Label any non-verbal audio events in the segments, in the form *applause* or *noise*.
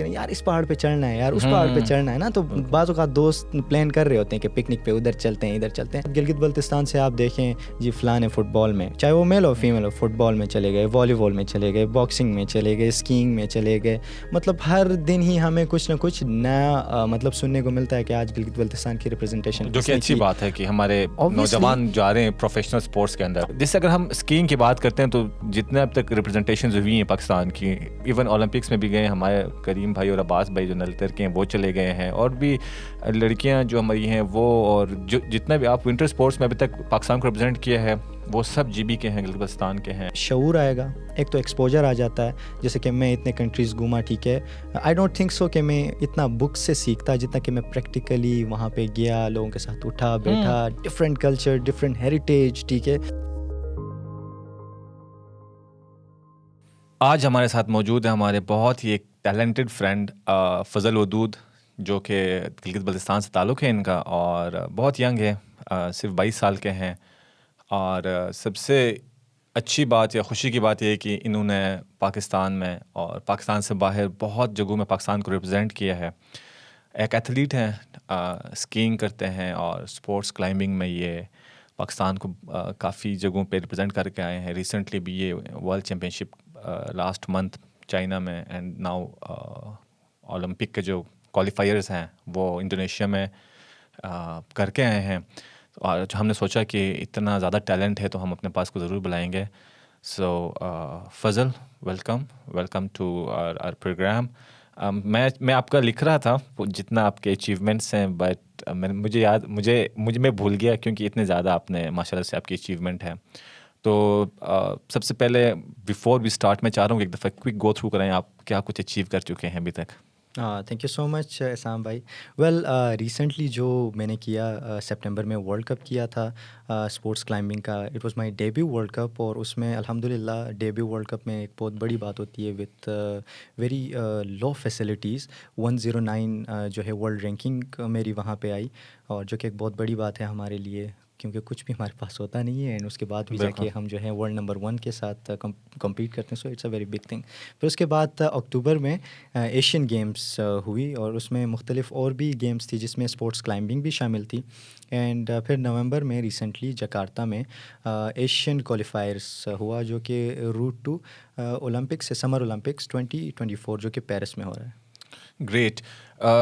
کریں یار اس پہاڑ پہ چڑھنا ہے یار اس پہاڑ پہ چڑھنا ہے نا تو بعض اوقات دوست پلان کر رہے ہوتے ہیں کہ پکنک پہ ادھر چلتے ہیں ادھر چلتے ہیں۔ گلگت بلتستان سے آپ دیکھیں جی فلان ہے فٹ بال میں چاہے وہ میل ہو فیمیل ہو فٹ بال میں چلے گئے والی بال میں چلے گئے باکسنگ میں چلے گئے اسکینگ میں چلے گئے۔ مطلب ہر دن ہی ہمیں کچھ نہ کچھ نیا مطلب سننے کو ملتا ہے کہ آج گلگت بلتستان کی ریپرزنٹیشن جو کہ اچھی بات ہے کہ ہمارے نوجوان جا رہے ہیں پروفیشنل اسپورٹس کے اندر۔ جس سے اگر ہم اسکینگ کی بات کرتے ہیں تو جتنے اب تک ریپرزنٹیشن ہوئی ہیں پاکستان کی ایون اولمپکس میں بھی گئے ہمارے کریم بھائی اور عباس بھائی جو نلتر کے ہیں وہ چلے گئے ہیں۔ اور بھی لڑکیاں جو ہماری ہیں وہ اور جو جتنا بھی آپ ونٹر اسپورٹس میں ابھی تک پاکستان کو ریپرزینٹ کیا ہے وہ سب جی بی کے ہیں گلگستان کے ہیں۔ شعور آئے گا۔ ایک تو ایکسپوجر آ جاتا ہے جیسے کہ میں اتنے کنٹریز گھوما ٹھیک ہے۔ آئی ڈونٹ تھنک سو کہ میں اتنا بک سے سیکھتا جتنا کہ میں پریکٹیکلی وہاں پہ گیا لوگوں کے ساتھ اٹھا بیٹھا ڈفرینٹ کلچر ڈفرینٹ ہیریٹیج ٹھیک ہے۔ آج ہمارے ساتھ موجود ہیں ہمارے بہت ہی ایک ٹیلنٹڈ فرینڈ فضل ودود، جو کہ گلگت بلتستان سے تعلق ہے ان کا، اور بہت ینگ ہے صرف بائیس سال کے ہیں۔ اور سب سے اچھی بات یا خوشی کی بات یہ ہے کہ انہوں نے پاکستان میں اور پاکستان سے باہر بہت جگہوں میں پاکستان کو ریپرزینٹ کیا ہے۔ ایک ایتھلیٹ ہیں اسکینگ کرتے ہیں اور اسپورٹس کلائمبنگ میں یہ پاکستان کو کافی جگہوں پہ ریپرزینٹ کر کے آئے ہیں۔ ریسنٹلی بھی یہ world championship last month China میں اینڈ ناؤ اولمپک کے جو کوالیفائرز ہیں، وہ انڈونیشیا میں کر کے آئے ہیں۔ اور ہم نے سوچا کہ اتنا زیادہ ٹیلنٹ ہے تو ہم اپنے پاس کو ضرور بلائیں گے۔ So Fazal welcome welcome to R R programme میں میں آپ کا لکھ رہا تھا، جتنا آپ کے اچیومنٹس ہیں بٹ مجھے یاد، مجھے مجھے میں بھول گیا کیونکہ اتنے زیادہ آپ نے ماشاء اللہ سے آپ کی اچیومنٹ ہے۔ تو سب سے پہلے بفور وی اسٹارٹ میں چاہ رہا ہوں کہ ایک دفعہ کوئک گو تھرو کریں آپ کیا کچھ اچیو کر چکے ہیں ابھی تک۔ Thank you so much Asam بھائی۔ ویل ریسنٹلی جو میں نے کیا سپٹمبر میں ورلڈ کپ کیا تھا اسپورٹس کلائمبنگ کا۔ It was my debut World Cup اور اس میں الحمد للہ ڈیبیو ورلڈ کپ میں ایک بہت بڑی بات ہوتی ہے with very low facilities one zero nine جو ہے ورلڈ رینکنگ میری وہاں پہ آئی اور جو کہ ایک بہت بڑی بات ہے ہمارے لیے۔ کیونکہ کچھ بھی ہمارے پاس ہوتا نہیں ہے اینڈ اس کے بعد بھی جا کے ہم جو ہے ورلڈ نمبر ون کے ساتھ کمپیٹ کرتے ہیں so it's a very big thing پھر اس کے بعد اکتوبر میں ایشین گیمس ہوئی اور اس میں مختلف اور بھی گیمس تھی جس میں اسپورٹس کلائمبنگ بھی شامل تھی. اینڈ پھر نومبر میں ریسنٹلی جکارتا میں ایشین کوالیفائرس ہوا جو کہ روٹ ٹو اولمپکس سے summer Olympics twenty twenty four جو کہ پیرس میں ہو رہا ہے۔ گریٹ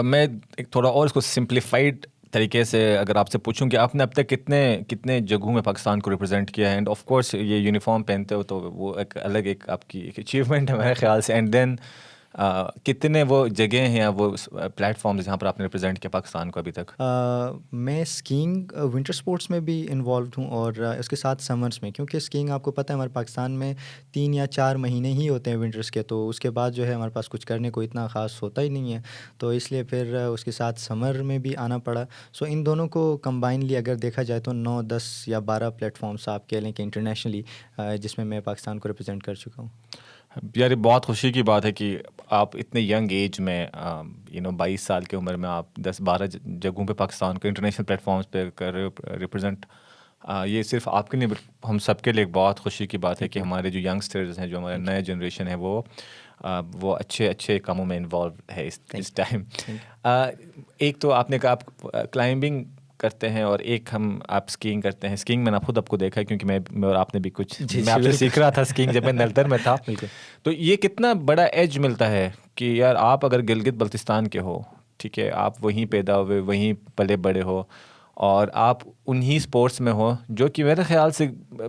میں ایک تھوڑا اور اس کو سمپلیفائڈ طریقے سے اگر آپ سے پوچھوں کہ آپ نے اب تک کتنے کتنے جگہوں میں پاکستان کو ریپرزینٹ کیا ہے؟ اینڈ آف کورس یہ یونیفارم پہنتے ہو تو وہ ایک الگ ایک آپ کی ایک اچیومنٹ ہے میرے خیال سے. اینڈ دین کتنے وہ جگہیں ہیں یا وہ پلیٹ فارمز جہاں پر آپ نے ریپرزینٹ کیا پاکستان کو ابھی تک؟ میں اسکینگ ونٹر اسپورٹس میں بھی انوالوڈ ہوں اور اس کے ساتھ سمرس میں کیونکہ اسکینگ آپ کو پتہ ہے ہمارے پاکستان میں تین یا چار مہینے ہی ہوتے ہیں ونٹرس کے تو اس کے بعد جو ہے ہمارے پاس کچھ کرنے کو اتنا خاص ہوتا ہی نہیں ہے تو اس لیے پھر اس کے ساتھ سمر میں بھی آنا پڑا۔ سو ان دونوں کو کمبائنلی اگر دیکھا جائے تو نو دس یا بارہ پلیٹ فارمس آپ کہہ لیں کہ انٹرنیشنلی جس میں میں پاکستان کو ریپرزینٹ کر چکا ہوں۔ یار بہت خوشی کی بات ہے کہ آپ اتنے ینگ ایج میں یو نو بائیس سال کی عمر میں آپ دس بارہ جگہوں پہ پاکستان کو انٹرنیشنل پلیٹ فارمس پہ کر رہے ہو ریپرزینٹ یہ صرف آپ کے لیے ہم سب کے لیے ایک بہت خوشی کی بات ہے کہ ہمارے جو ینگسٹرز ہیں جو ہمارے نئے جنریشن ہے وہ وہ اچھے اچھے کاموں میں انوالو ہے اس اس ٹائم ایک تو آپ نے کہا آپ کلائمبنگ کرتے ہیں اور ایک ہم آپ اسکینگ کرتے ہیں۔ اسکینگ میں نے خود آپ کو دیکھا ہے کیونکہ میں اور آپ نے بھی کچھ جی، میں آپ سے سیکھ رہا تھا اسکینگ جب میں نلتر میں تھا۔ تو یہ کتنا بڑا ایج ملتا ہے کہ یار آپ اگر گلگت بلتستان کے ہو ٹھیک ہے آپ وہیں پیدا ہوئے وہیں پلے بڑے ہو اور آپ انہیں اسپورٹس میں ہوں جو کہ میرے خیال سے،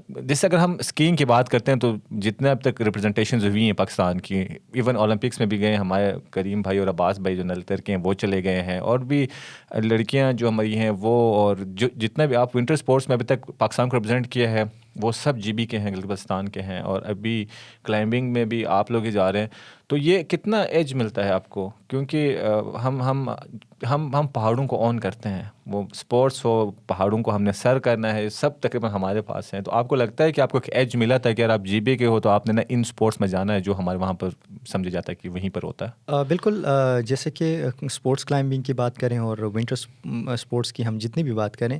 جیسے اگر ہم اسکیئنگ کی بات کرتے ہیں تو جتنے اب تک ریپرزنٹیشنز ہوئی ہیں پاکستان کی ایون اولمپکس میں بھی گئے ہمارے کریم بھائی اور عباس بھائی جو نلتر کے ہیں، وہ چلے گئے ہیں اور بھی لڑکیاں جو ہماری ہیں، وہ اور جو جتنا بھی آپ ونٹر اسپورٹس میں ابھی تک پاکستان کو ریپرزینٹ کیا ہے وہ سب جی بی کے ہیں گلگستان کے ہیں اور ابھی کلائمبنگ میں بھی آپ لوگ ہی جا رہے ہیں۔ تو یہ کتنا ایج ملتا ہے آپ کو؟ کیونکہ ہم ہم ہم ہم پہاڑوں کو آن کرتے ہیں۔ وہ اسپورٹس ہو، پہاڑوں کو ہم نے سر کرنا ہے، سب تقریباً ہمارے پاس ہیں۔ تو آپ کو لگتا ہے کہ آپ کو ایک ایج ملا تھا کہ اگر آپ جی بی کے ہو تو آپ نے نا ان اسپورٹس میں جانا ہے جو ہمارے وہاں پر سمجھا جاتا ہے کہ وہیں پر ہوتا ہے؟ بالکل جیسے کہ اسپورٹس کلائمبنگ کی بات کریں اور ونٹر اسپورٹس کی ہم جتنی بھی بات کریں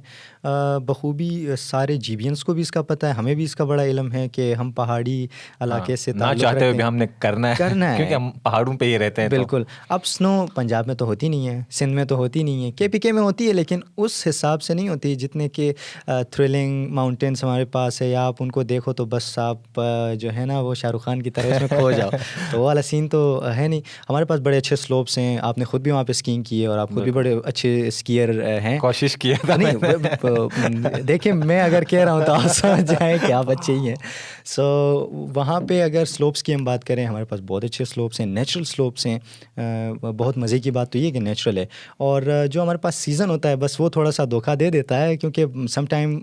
بخوبی سارے جیبینس کو بھی اس کا پتہ ہے ہمیں بھی اس کا بڑا علم ہے کہ ہم پہاڑی علاقے سے چاہتے ہوئے بھی ہم نے کرنا ہے کرنا ہے۔ کیونکہ ہم پہاڑوں پہ ہی رہتے ہیں بالکل۔ اب سنو پنجاب میں تو ہوتی نہیں ہے سندھ میں تو ہوتی نہیں ہے۔ کے پی کے میں ہوتی ہے لیکن اس حساب سے نہیں ہوتی جتنے کہ تھرلنگ ماؤنٹینس ہمارے پاس ہے۔ یا آپ ان کو دیکھو تو بس آپ جو ہے نا وہ شاہ رخ خان کی طرح اس میں کھو جاؤ۔ تو وہ والا سین تو ہے نہیں۔ ہمارے پاس بڑے اچھے سلوپس ہیں آپ نے خود بھی وہاں پہ اسکینگ کی ہے اور آپ خود بھی بڑے اچھے اسکیئر ہیں۔ کوشش کیا نہیں *laughs* دیکھیں میں اگر کہہ رہا ہوں تو آپ سمجھ جائیں کہ آپ اچھے ہی ہیں۔ سو وہاں پہ اگر سلوپس کی ہم بات کریں ہمارے پاس بہت اچھے سلوپس ہیں نیچرل سلوپس ہیں۔ بہت مزے کی بات تو یہ کہ نیچرل ہے۔ اور جو ہمارے پاس سیزن ہوتا ہے بس وہ تھوڑا سا دھوکہ دے دیتا ہے کیونکہ سم ٹائم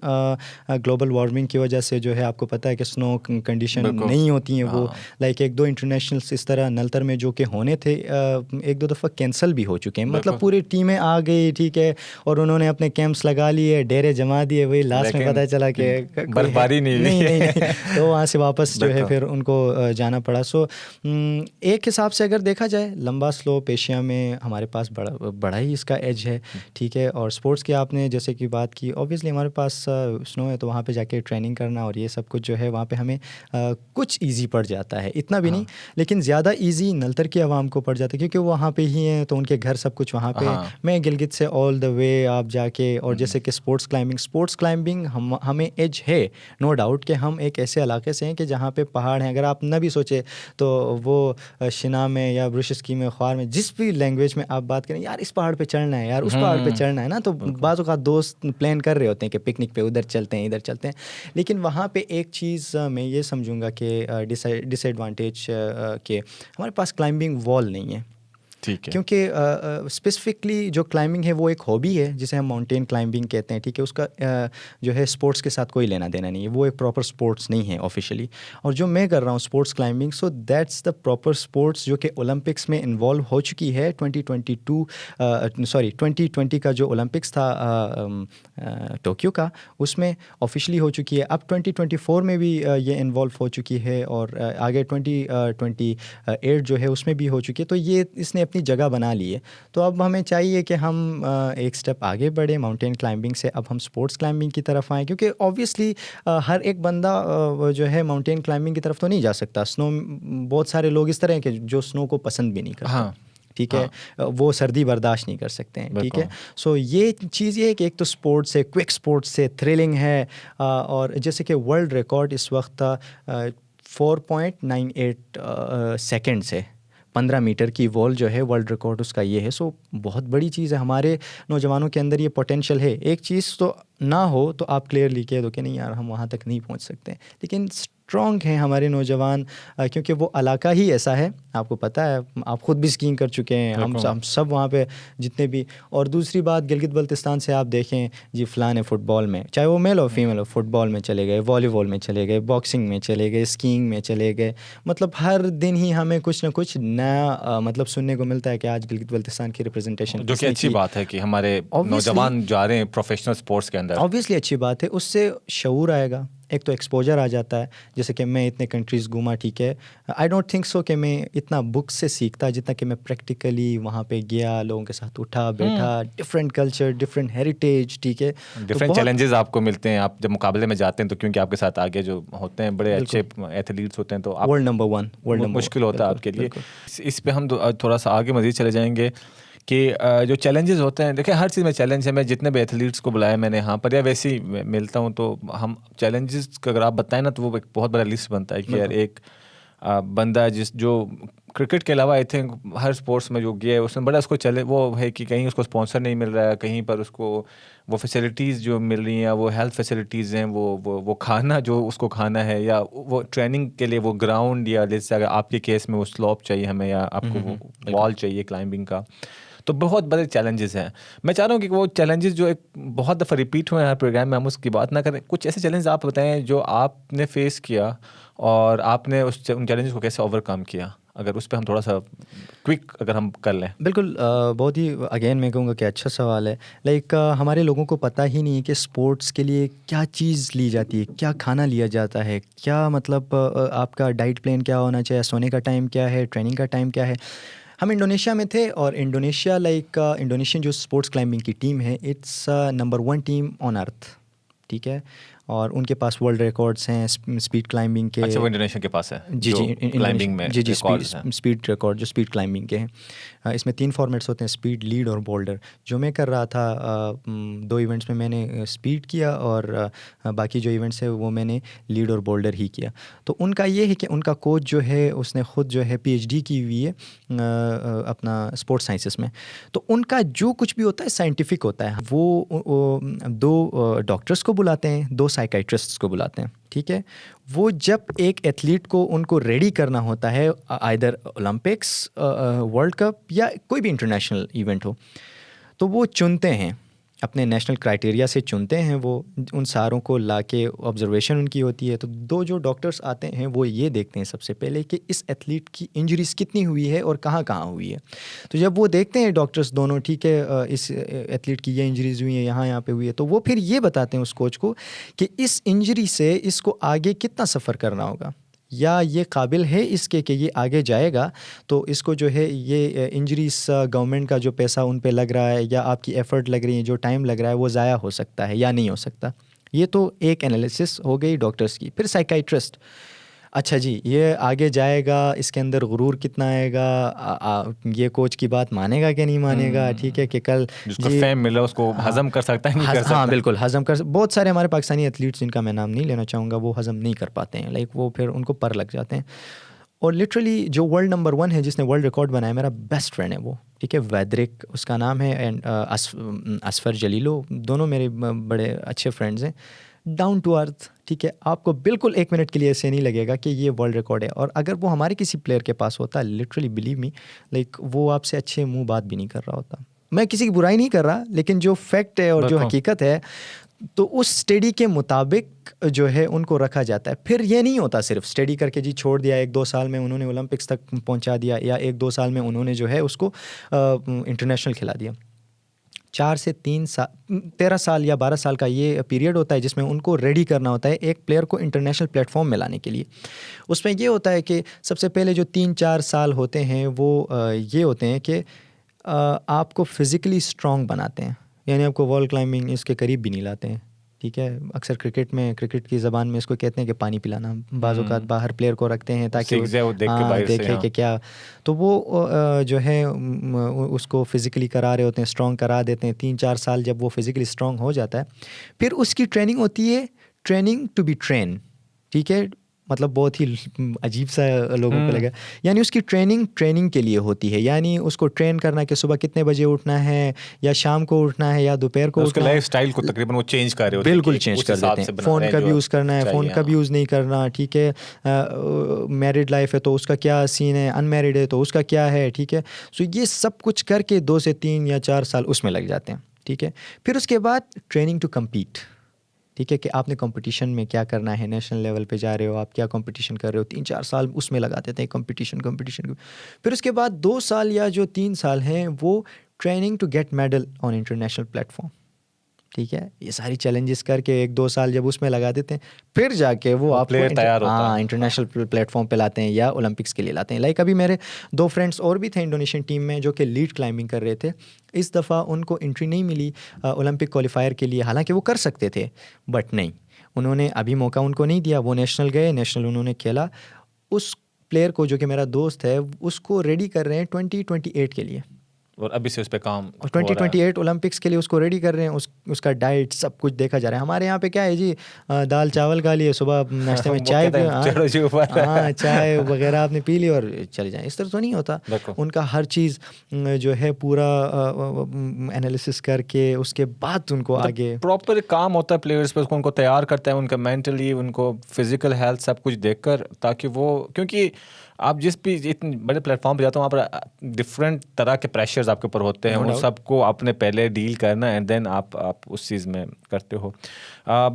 گلوبل وارمنگ کی وجہ سے جو ہے آپ کو پتہ ہے کہ سنو کنڈیشن نہیں ہوتی ہیں وہ۔ لائک ایک دو انٹرنیشنلس اس طرح نلتر میں جو کہ ہونے تھے ایک دو دفعہ کینسل بھی ہو چکے ہیں۔ مطلب پوری ٹیمیں آ گئی ٹھیک ہے۔ اور انہوں نے اپنے کیمپس لگا لیے ڈیرے جما دیے وہی لاسٹ میں پتہ چلا کہ برفباری نہیں تو وہاں سے واپس جو ہے پھر ان کو جانا پڑا۔ سو ایک حساب سے اگر دیکھا جائے لمبا سلو ایشیا میں ہمارے پاس بڑا بڑا ہی اس کا ایج ہے ٹھیک ہے۔ اور اسپورٹس کی آپ نے جیسے کہ بات کی اوبیسلی ہمارے پاس سنو ہے تو وہاں پہ جا کے ٹریننگ کرنا اور یہ سب کچھ جو ہے وہاں پہ ہمیں کچھ ایزی پڑ جاتا ہے۔ اتنا بھی نہیں لیکن زیادہ ایزی نلتر کی عوام کو پڑ جاتا ہے کیونکہ وہ وہاں پہ ہی ہیں تو ان کے گھر سب کچھ وہاں پہ۔ میں گلگت سے آل دا وے آپ جا کے اور جیسے کہ اسپورٹس کلائمبنگ اسپورٹس کلائمبنگ ہم ہمیں ایج ہے۔ نو ڈاؤٹ کہ ہم ایک ایسے علاقے سے ہیں کہ جہاں پہ پہاڑ ہیں۔ اگر آپ نہ بھی سوچے تو وہ شنا میں یا برشسکی میں خوار میں جس بھی لینگویج میں آپ بات کریں یار اس پہاڑ پہ چڑھنا ہے یار اس پہاڑ پہ چڑھنا ہے نا۔ تو بعض اوقات دوست پلان کر رہے ہوتے ہیں کہ پکنک پہ ادھر چلتے ہیں ادھر چلتے ہیں۔ لیکن وہاں پہ ایک چیز میں یہ سمجھوں گا کہ ڈس ایڈوانٹیج کہ ہمارے پاس کلائمبنگ وال نہیں ہے۔ ٹھیک ہے۔ کیونکہ اسپیسیفکلی جو کلائمبنگ ہے وہ ایک ہابی ہے، جسے ہم ماؤنٹین کلائمبنگ کہتے ہیں، ٹھیک ہے؟ اس کا جو ہے اسپورٹس کے ساتھ کوئی لینا دینا نہیں ہے۔ وہ ایک پراپر اسپورٹس نہیں ہے آفیشلی اور جو میں کر رہا ہوں sports climbing so that's the proper sports جو کہ اولمپکس میں انوالو ہو چکی ہے۔ Twenty twenty two sorry twenty twenty کا جو اولمپکس تھا ٹوکیو کا، اس میں آفیشلی ہو چکی ہے۔ اب ٹوئنٹی ٹوئنٹی فور میں بھی یہ انوالو ہو چکی ہے اور آگے ٹوئنٹی ٹوئنٹی ایٹ جو ہے، اس میں بھی ہو چکی ہے۔ تو یہ اس نے اپنی جگہ بنا لی ہے تو اب ہمیں چاہیے کہ ہم ایک اسٹیپ آگے بڑھیں ماؤنٹین کلائمبنگ سے اب ہم اسپورٹس کلائمبنگ کی طرف آئیں کیونکہ اوبیسلی ہر ایک بندہ جو ہے ماؤنٹین کلائمبنگ کی طرف تو نہیں جا سکتا۔ اسنو بہت سارے لوگ اس طرح ہیں کہ جو اسنو کو پسند بھی نہیں کرتے۔ ہاں۔ ٹھیک ہے؟ ہاں۔ وہ سردی برداشت نہیں کر سکتے ہیں۔ ٹھیک ہے؟ سو یہ چیز یہ ہے کہ ایک تو اسپورٹس ہے کوئک اسپورٹس ہے تھرلنگ ہے اور جیسے کہ ورلڈ ریکارڈ اس وقت four point nine eight seconds ہے پندرہ میٹر کی وال جو ہے ورلڈ ریکارڈ اس کا یہ ہے۔ سو بہت بڑی چیز ہے۔ ہمارے نوجوانوں کے اندر یہ پوٹینشیل ہے۔ ایک چیز تو نہ ہو تو آپ کلیئرلی کہہ دو کہ نہیں یار ہم وہاں تک نہیں پہنچ سکتے۔ لیکن اسٹرانگ ہیں ہمارے نوجوان کیونکہ وہ علاقہ ہی ایسا ہے۔ آپ کو پتہ ہے آپ خود بھی اسکینگ کر چکے ہیں۔ ہم ہم سب وہاں پہ جتنے بھی۔ اور دوسری بات گلگت بلتستان سے آپ دیکھیں جی فلان ہے فٹ بال میں چاہے وہ میل ہو فیمیل ہو فٹ بال میں چلے گئے والی بال میں چلے گئے باکسنگ میں چلے گئے اسکینگ میں چلے گئے۔ مطلب ہر دن ہی ہمیں کچھ نہ کچھ نیا مطلب سننے کو ملتا ہے کہ آج گلگت بلتستان کی ریپرزنٹیشن جو کہ اچھی بات ہے کہ ہمارے نوجوان جا رہے ہیں پروفیشنل اسپورٹس کے اندر۔ آبویسلی اچھی بات ہے اس سے شعور آئے گا۔ ایک تو ایکسپوجر آ جاتا ہے جیسے کہ میں اتنے کنٹریز گھوما ٹھیک ہے۔ آئی ڈونٹ تھنک سو کہ میں اتنا بک سے سیکھتا جتنا کہ میں پریکٹیکلی وہاں پہ گیا لوگوں کے ساتھ اٹھا بیٹھا ڈفرینٹ کلچر ڈفرینٹ ہیریٹیج ٹھیک ہے۔ ڈفرینٹ چیلنجز آپ کو ملتے ہیں۔ آپ جب مقابلے میں جاتے ہیں تو کیونکہ آپ کے ساتھ آگے جو ہوتے ہیں بڑے اچھے ایتھلیٹس ہوتے ہیں تو ورلڈ نمبر ون ورلڈ مشکل ہوتا ہے آپ کے لیے۔ اس پہ ہم تھوڑا سا آگے مزید چلے جائیں گے۔ کہ جو چیلنجز ہوتے ہیں دیکھیں ہر چیز میں چیلنج ہے میں جتنے بھی ایتھلیٹس کو بلایا میں نے یہاں پر یا ویسے ہی ملتا ہوں تو ہم چیلنجز کا اگر آپ بتائیں نا تو وہ ایک بہت بڑا لسٹ بنتا ہے کہ یار ایک بندہ جس جو کرکٹ کے علاوہ آئی تھنک ہر اسپورٹس میں جو گیا ہے اس میں بڑا اس کو چلے وہ ہے کہ کہیں اس کو اسپانسر نہیں مل رہا ہے کہیں پر اس کو وہ فیسلٹیز جو مل رہی ہیں وہ ہیلتھ فیسلٹیز ہیں وہ وہ وہ کھانا جو اس کو کھانا ہے یا وہ ٹریننگ کے لیے وہ گراؤنڈ یا جیسے اگر آپ کے کیس میں وہ سلوپ چاہیے ہمیں یا آپ کو وہ وال چاہیے کلائمبنگ کا۔ تو بہت بڑے چیلنجز ہیں۔ میں چاہ رہا ہوں کہ وہ چیلنجز جو ایک بہت دفعہ ریپیٹ ہوئے ہیں ہر پروگرام میں، ہم اس کی بات نہ کریں۔ کچھ ایسے چیلنج آپ بتائیں جو آپ نے فیس کیا اور آپ نے اس ان چیلنجز کو کیسے اوور کم کیا۔ اگر اس پہ ہم تھوڑا سا کوئک اگر ہم کر لیں۔ بالکل بہت ہی اگین میں کہوں گا کہ اچھا سوال ہے۔ لائک ہمارے لوگوں کو پتہ ہی نہیں کہ اسپورٹس کے لیے کیا چیز لی جاتی ہے، کیا کھانا لیا جاتا ہے۔ کیا مطلب آپ کا ڈائٹ پلان کیا ہونا چاہیے؟ سونے کا ٹائم کیا ہے؟ ٹریننگ کا ٹائم کیا ہے؟ ہم انڈونیشیا میں تھے اور انڈونیشیا لائک انڈونیشین جو اسپورٹس کلائمبنگ کی ٹیم ہے it's number one team on earth ٹھیک ہے؟ اور ان کے پاس ورلڈ ریکارڈس ہیں اسپیڈ کلائمبنگ کے۔ اچھا وہ انڈونیشیا کے پاس ہے۔ جی جی کلائمبنگ میں جی جی اسپیڈ ریکارڈ جو اسپیڈ کلائمبنگ کے ہیں۔ اس میں تین فارمیٹس ہوتے ہیں اسپیڈ لیڈ اور بولڈر جو میں کر رہا تھا دو ایونٹس میں میں نے اسپیڈ کیا اور باقی جو ایونٹس ہے وہ میں نے لیڈ اور بولڈر ہی کیا۔ تو ان کا یہ ہے کہ ان کا کوچ جو ہے اس نے خود جو ہے پی ایچ ڈی کی ہوئی ہے اپنا اسپورٹس سائنسز میں۔ تو ان کا جو کچھ بھی ہوتا ہے سائنٹیفک ہوتا ہے۔ وہ دو ڈاکٹرس کو بلاتے ہیں دو سائیکائٹرسٹ کو بلاتے ہیں، ٹھیک ہے؟ وہ جب ایک ایتھلیٹ کو ان کو ریڈی کرنا ہوتا ہے آئدر اولمپکس ورلڈ کپ یا کوئی بھی انٹرنیشنل ایونٹ ہو، تو وہ چنتے ہیں۔ اپنے نیشنل کرائٹیریا سے چنتے ہیں، وہ ان ساروں کو لا کے آبزرویشن ان کی ہوتی ہے۔ تو دو جو ڈاکٹرس آتے ہیں، وہ یہ دیکھتے ہیں سب سے پہلے کہ اس ایتھلیٹ کی انجریز کتنی ہوئی ہے اور کہاں کہاں ہوئی ہے۔ تو جب وہ دیکھتے ہیں ڈاکٹرس دونوں، ٹھیک ہے اس ایتھلیٹ کی یہ انجریز ہوئی ہیں، یہاں یہاں پہ ہوئی ہے تو وہ پھر یہ بتاتے ہیں اس کوچ کو کہ اس انجری سے اس کو آگے کتنا سفر کرنا ہوگا۔ یا یہ قابل ہے اس کے کہ یہ آگے جائے گا؟ تو اس کو جو ہے یہ انجریز گورنمنٹ کا جو پیسہ ان پہ لگ رہا ہے یا آپ کی ایفرٹ لگ رہی ہے، جو ٹائم لگ رہا ہے، وہ ضائع ہو سکتا ہے یا نہیں ہو سکتا؟ یہ تو ایک انالیسس ہو گئی ڈاکٹرس کی۔ پھر سائیکائٹرسٹ اچھا جی یہ آگے جائے گا اس کے اندر غرور کتنا آئے گا؟ یہ کوچ کی بات مانے گا کہ نہیں مانے گا؟ ٹھیک ہے کہ کل جی ملا اس کو ہاں۔ ہضم کر سکتا ہے ہاں بالکل ہضم کر بہت سارے ہمارے پاکستانی ایتھلیٹس جن کا میں نام نہیں لینا چاہوں گا وہ ہضم نہیں کر پاتے ہیں۔ لائک وہ پھر ان کو پر لگ جاتے ہیں۔ اور لٹرلی جو ورلڈ نمبر ون ہے جس نے ورلڈ ریکارڈ بنایا میرا بیسٹ فرینڈ ہے وہ۔ ٹھیک ہے ویدرک اس کا نام ہے اینڈ اسفر جلیلو۔ دونوں میرے بڑے اچھے فرینڈز ہیں۔ ڈاؤن ٹو ارتھ ٹھیک ہے آپ کو بالکل ایک منٹ کے لیے ایسے نہیں لگے گا کہ یہ ورلڈ ریکارڈ ہے۔ اور اگر وہ ہمارے کسی پلیئر کے پاس ہوتا لٹرلی بلیو می لائک وہ آپ سے اچھے منہ بات بھی نہیں کر رہا ہوتا۔ میں کسی کی برائی نہیں کر رہا لیکن جو فیکٹ ہے اور جو حقیقت ہے تو اس اسٹڈی کے مطابق جو ہے ان کو رکھا جاتا ہے۔ پھر یہ نہیں ہوتا صرف اسٹڈی کر کے جی چھوڑ دیا ایک دو سال میں انہوں نے اولمپکس تک پہنچا دیا یا ایک دو سال میں انہوں نے جو ہے اس کو انٹرنیشنل کھلا دیا۔ چار سے تین سال تیرہ سال یا بارہ سال کا یہ پیریڈ ہوتا ہے جس میں ان کو ریڈی کرنا ہوتا ہے ایک پلیئر کو انٹرنیشنل پلیٹ فارم میں لانے کے لیے۔ اس میں یہ ہوتا ہے کہ سب سے پہلے جو تین چار سال ہوتے ہیں وہ یہ ہوتے ہیں کہ آپ کو فزیکلی اسٹرانگ بناتے ہیں۔ یعنی آپ کو وال کلائمبنگ اس کے قریب بھی نہیں لاتے ہیں۔ ٹھیک ہے؟ اکثر کرکٹ میں کرکٹ کی زبان میں اس کو کہتے ہیں کہ پانی پلانا۔ بعض اوقات باہر پلیئر کو رکھتے ہیں تاکہ دیکھے کہ کیا۔ تو وہ جو ہے اس کو فزیکلی کرا رہے ہوتے ہیں اسٹرانگ کرا دیتے ہیں۔ تین چار سال جب وہ فزیکلی اسٹرانگ ہو جاتا ہے پھر اس کی ٹریننگ ہوتی ہے ٹریننگ ٹو بی ٹرین ٹھیک ہے؟ مطلب بہت ہی عجیب سا لوگوں کو لگا۔ یعنی اس کی ٹریننگ ٹریننگ کے لیے ہوتی ہے۔ یعنی اس کو ٹرین کرنا کہ صبح کتنے بجے اٹھنا ہے یا شام کو اٹھنا ہے یا دوپہر کو لائف اسٹائل کو تقریباً وہ چینج کر رہے بالکل چینج کر دیتے ہیں۔ فون کب یوز کرنا ہے فون کب یوز نہیں کرنا ٹھیک ہے۔ میرڈ لائف ہے تو اس کا کیا سین ہے؟ ان میرڈ ہے تو اس کا کیا ہے؟ ٹھیک ہے۔ سو یہ سب کچھ کر کے دو سے تین یا چار سال اس میں لگ جاتے ہیں۔ ٹھیک ہے۔ پھر اس کے بعد ٹریننگ ٹو کمپیٹ ٹھیک ہے کہ آپ نے کمپٹیشن میں کیا کرنا ہے؟ نیشنل لیول پہ جا رہے ہو، آپ کیا کمپٹیشن کر رہے ہو؟ تین چار سال اس میں لگا دیتے ہیں کمپٹیشن کمپٹیشن پھر اس کے بعد دو سال یا جو تین سال ہیں، وہ training to get medal on international platform ٹھیک ہے؟ یہ ساری چیلنجز کر کے ایک دو سال جب اس میں لگا دیتے ہیں پھر جا کے وہ آپ ہاں انٹرنیشنل پلیٹ فارم پہ لاتے ہیں یا اولمپکس کے لیے لاتے ہیں۔ لائک ابھی میرے دو فرینڈس اور بھی تھے انڈونیشین ٹیم میں جو کہ لیڈ کلائمبنگ کر رہے تھے۔ اس دفعہ ان کو انٹری نہیں ملی اولمپک کوالیفائر کے لیے۔ حالانکہ وہ کر سکتے تھے بٹ نہیں۔ انہوں نے ابھی موقع ان کو نہیں دیا وہ نیشنل گئے نیشنل انہوں نے کھیلا۔ اس پلیئر کو جو کہ میرا دوست ہے اس کو ریڈی کر رہے ہیں ٹوینٹی ٹوینٹی ایٹ کے لیے۔ اور ابھی سے اس پہ کام ٹوئنٹی ٹوئنٹی ایٹ اولمپکس کے لیے اس کو ریڈی کر رہے ہیں اس اس کا ڈائٹ سب کچھ دیکھا جا رہا ہے۔ ہمارے یہاں پہ کیا ہے جی دال چاول کھا لیے صبح ناشتے میں *laughs* چائے پی ہاں چائے وغیرہ آپ نے پی لی اور چلے جائیں۔ اس طرح تو نہیں ہوتا۔ ان کا ہر چیز جو ہے پورا انالیسس کر کے اس کے بعد ان کو آگے پراپر کام ہوتا ہے پلیئرس پہ ان کو تیار کرتا ہے ان کا مینٹلی ان کو فزیکل ہیلتھ سب کچھ دیکھ کر تاکہ وہ کیونکہ آپ جس بھی اتنے بڑے پلیٹ فارم پہ جاتے ہیں وہاں پر ڈفرینٹ طرح کے پریشرز آپ کے اوپر ہوتے ہیں ان سب کو آپ نے پہلے ڈیل کرنا اینڈ دین آپ آپ اس چیز میں کرتے ہو۔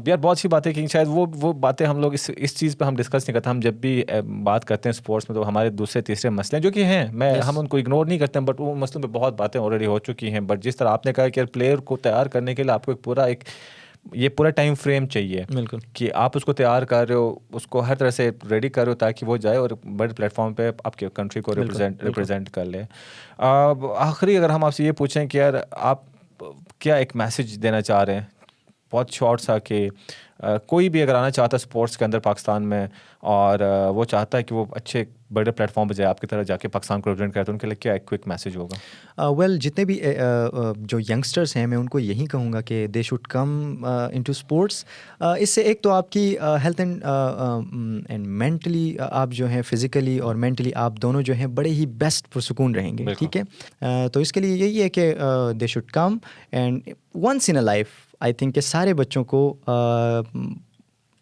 یار بہت سی باتیں کہ شاید وہ وہ باتیں ہم لوگ اس اس چیز پہ ہم ڈسکس نہیں کرتے ہم جب بھی بات کرتے ہیں اسپورٹس میں تو ہمارے دوسرے تیسرے مسئلے جو کہ ہیں۔ میں ہم ان کو اگنور نہیں کرتے ہیں بٹ وہ مسئلوں پہ بہت باتیں آلریڈی ہو چکی ہیں۔ بٹ جس طرح آپ نے کہا کہ پلیئر کو تیار کرنے کے لیے آپ کو ایک پورا ایک یہ پورا ٹائم فریم چاہیے بالکل۔ کہ آپ اس کو تیار کر رہے ہو اس کو ہر طرح سے ریڈی کر رہے ہو تاکہ وہ جائے اور بڑے پلیٹ فارم پہ آپ کے کنٹری کو ریپرزینٹ ریپرزینٹ کر لے۔ آخری اگر ہم آپ سے یہ پوچھیں کہ یار آپ کیا ایک میسیج دینا چاہ رہے ہیں؟ بہت شارٹ سا کہ کوئی بھی اگر آنا چاہتا ہے اسپورٹس کے اندر پاکستان میں اور وہ چاہتا ہے کہ وہ اچھے بڑے پلیٹ فارم پہ جائے آپ کی طرح جا کے پاکستان کو ریپرزینٹ کرے تو ان کے لیے کیا ایک کوئک میسیج ہوگا؟ ویل جتنے بھی جو ینگسٹرس ہیں میں ان کو یہی کہوں گا کہ they should come into sports اس سے ایک تو آپ کی ہیلتھ اینڈ اینڈ مینٹلی آپ جو ہیں فزیکلی اور مینٹلی آپ دونوں جو ہیں بڑے ہی بیسٹ پرسکون رہیں گے ٹھیک ہے؟ تو اس کے لیے یہی ہے کہ they should come and once in a life I think کہ سارے بچوں کو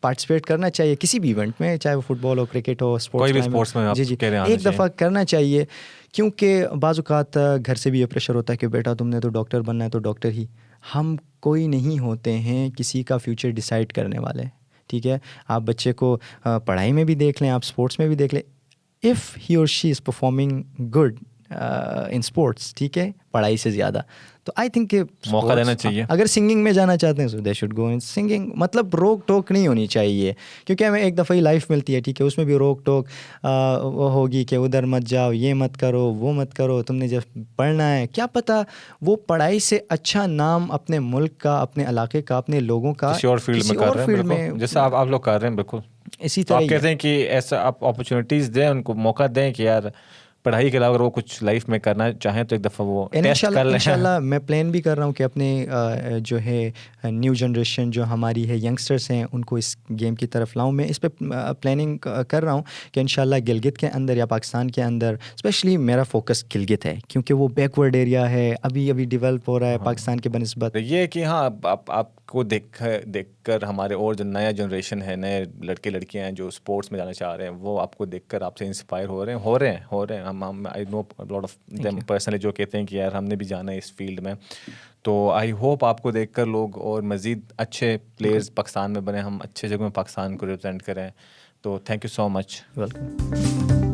پارٹیسپیٹ کرنا چاہیے کسی بھی ایونٹ میں چاہے وہ فٹ بال ہو کرکٹ ہو۔ اسپورٹس جی جی۔ ایک دفعہ کرنا چاہیے کیونکہ بعض اوقات گھر سے بھی یہ پریشر ہوتا ہے کہ بیٹا تم نے تو ڈاکٹر بننا ہے تو ڈاکٹر ہی۔ ہم کوئی نہیں ہوتے ہیں کسی کا فیوچر ڈیسائڈ کرنے والے ٹھیک ہے؟ آپ بچے کو پڑھائی میں بھی دیکھ لیں آپ اسپورٹس میں بھی دیکھ لیں۔ If he or she is performing good in sports ٹھیک ہے؟ پڑھائی سے زیادہ۔ تو آئی تھنک کہ موقع دینا چاہیے۔ اگر سنگنگ میں جانا چاہتے ہیں they should go in singing مطلب روک ٹوک نہیں ہونی چاہیے کیونکہ ہمیں ایک دفعہ ہی لائف ملتی ہے ٹھیک ہے؟ اس میں بھی روک ٹوک وہ ہوگی کہ ادھر مت جاؤ یہ مت کرو وہ مت کرو تم نے جب پڑھنا ہے۔ کیا پتہ وہ پڑھائی سے اچھا نام اپنے ملک کا اپنے علاقے کا اپنے لوگوں کا کسی اور فیلڈ میں جیسے آپ لوگ کر رہے ہیں بالکل۔ اسی طرح کہتے ہیں کہ ایسا آپ اپرچونیٹیز دیں ان کو موقع دیں کہ یار پڑھائی کے علاوہ اگر وہ کچھ لائف میں کرنا چاہیں تو ایک دفعہ وہ ان شاء اللہ میں پلان بھی کر رہا ہوں کہ اپنے جو ہے نیو جنریشن جو ہماری ہے ینگسٹرس ہیں ان کو اس گیم کی طرف لاؤں۔ میں اس پہ پلاننگ کر رہا ہوں کہ ان شاء اللہ گلگت کے اندر یا پاکستان کے اندر اسپیشلی میرا فوکس گلگت ہے۔ کیونکہ وہ بیکورڈ ایریا ہے ابھی ابھی ڈیولپ ہو رہا ہے ہاں۔ پاکستان کے بہ نسبت یہ کہ ہاں آپ آپ کو دیکھ دیکھ کر ہمارے اور جو نیا جنریشن ہے نئے لڑکے لڑکیاں ہیں جو اسپورٹس میں جانا چاہ رہے ہیں وہ آپ کو دیکھ کر آپ سے انسپائر ہو رہے ہیں ہو رہے ہیں ہو رہے ہیں۔ ہم I know lot of them personally جو کہتے ہیں کہ یار ہم نے بھی جانا ہے اس فیلڈ میں۔ تو آئی ہوپ آپ کو دیکھ کر لوگ اور مزید اچھے پلیئرز پاکستان میں بنے ہم اچھے جگہ میں پاکستان کو ریپرزینٹ کریں۔ تو thank you so much welcome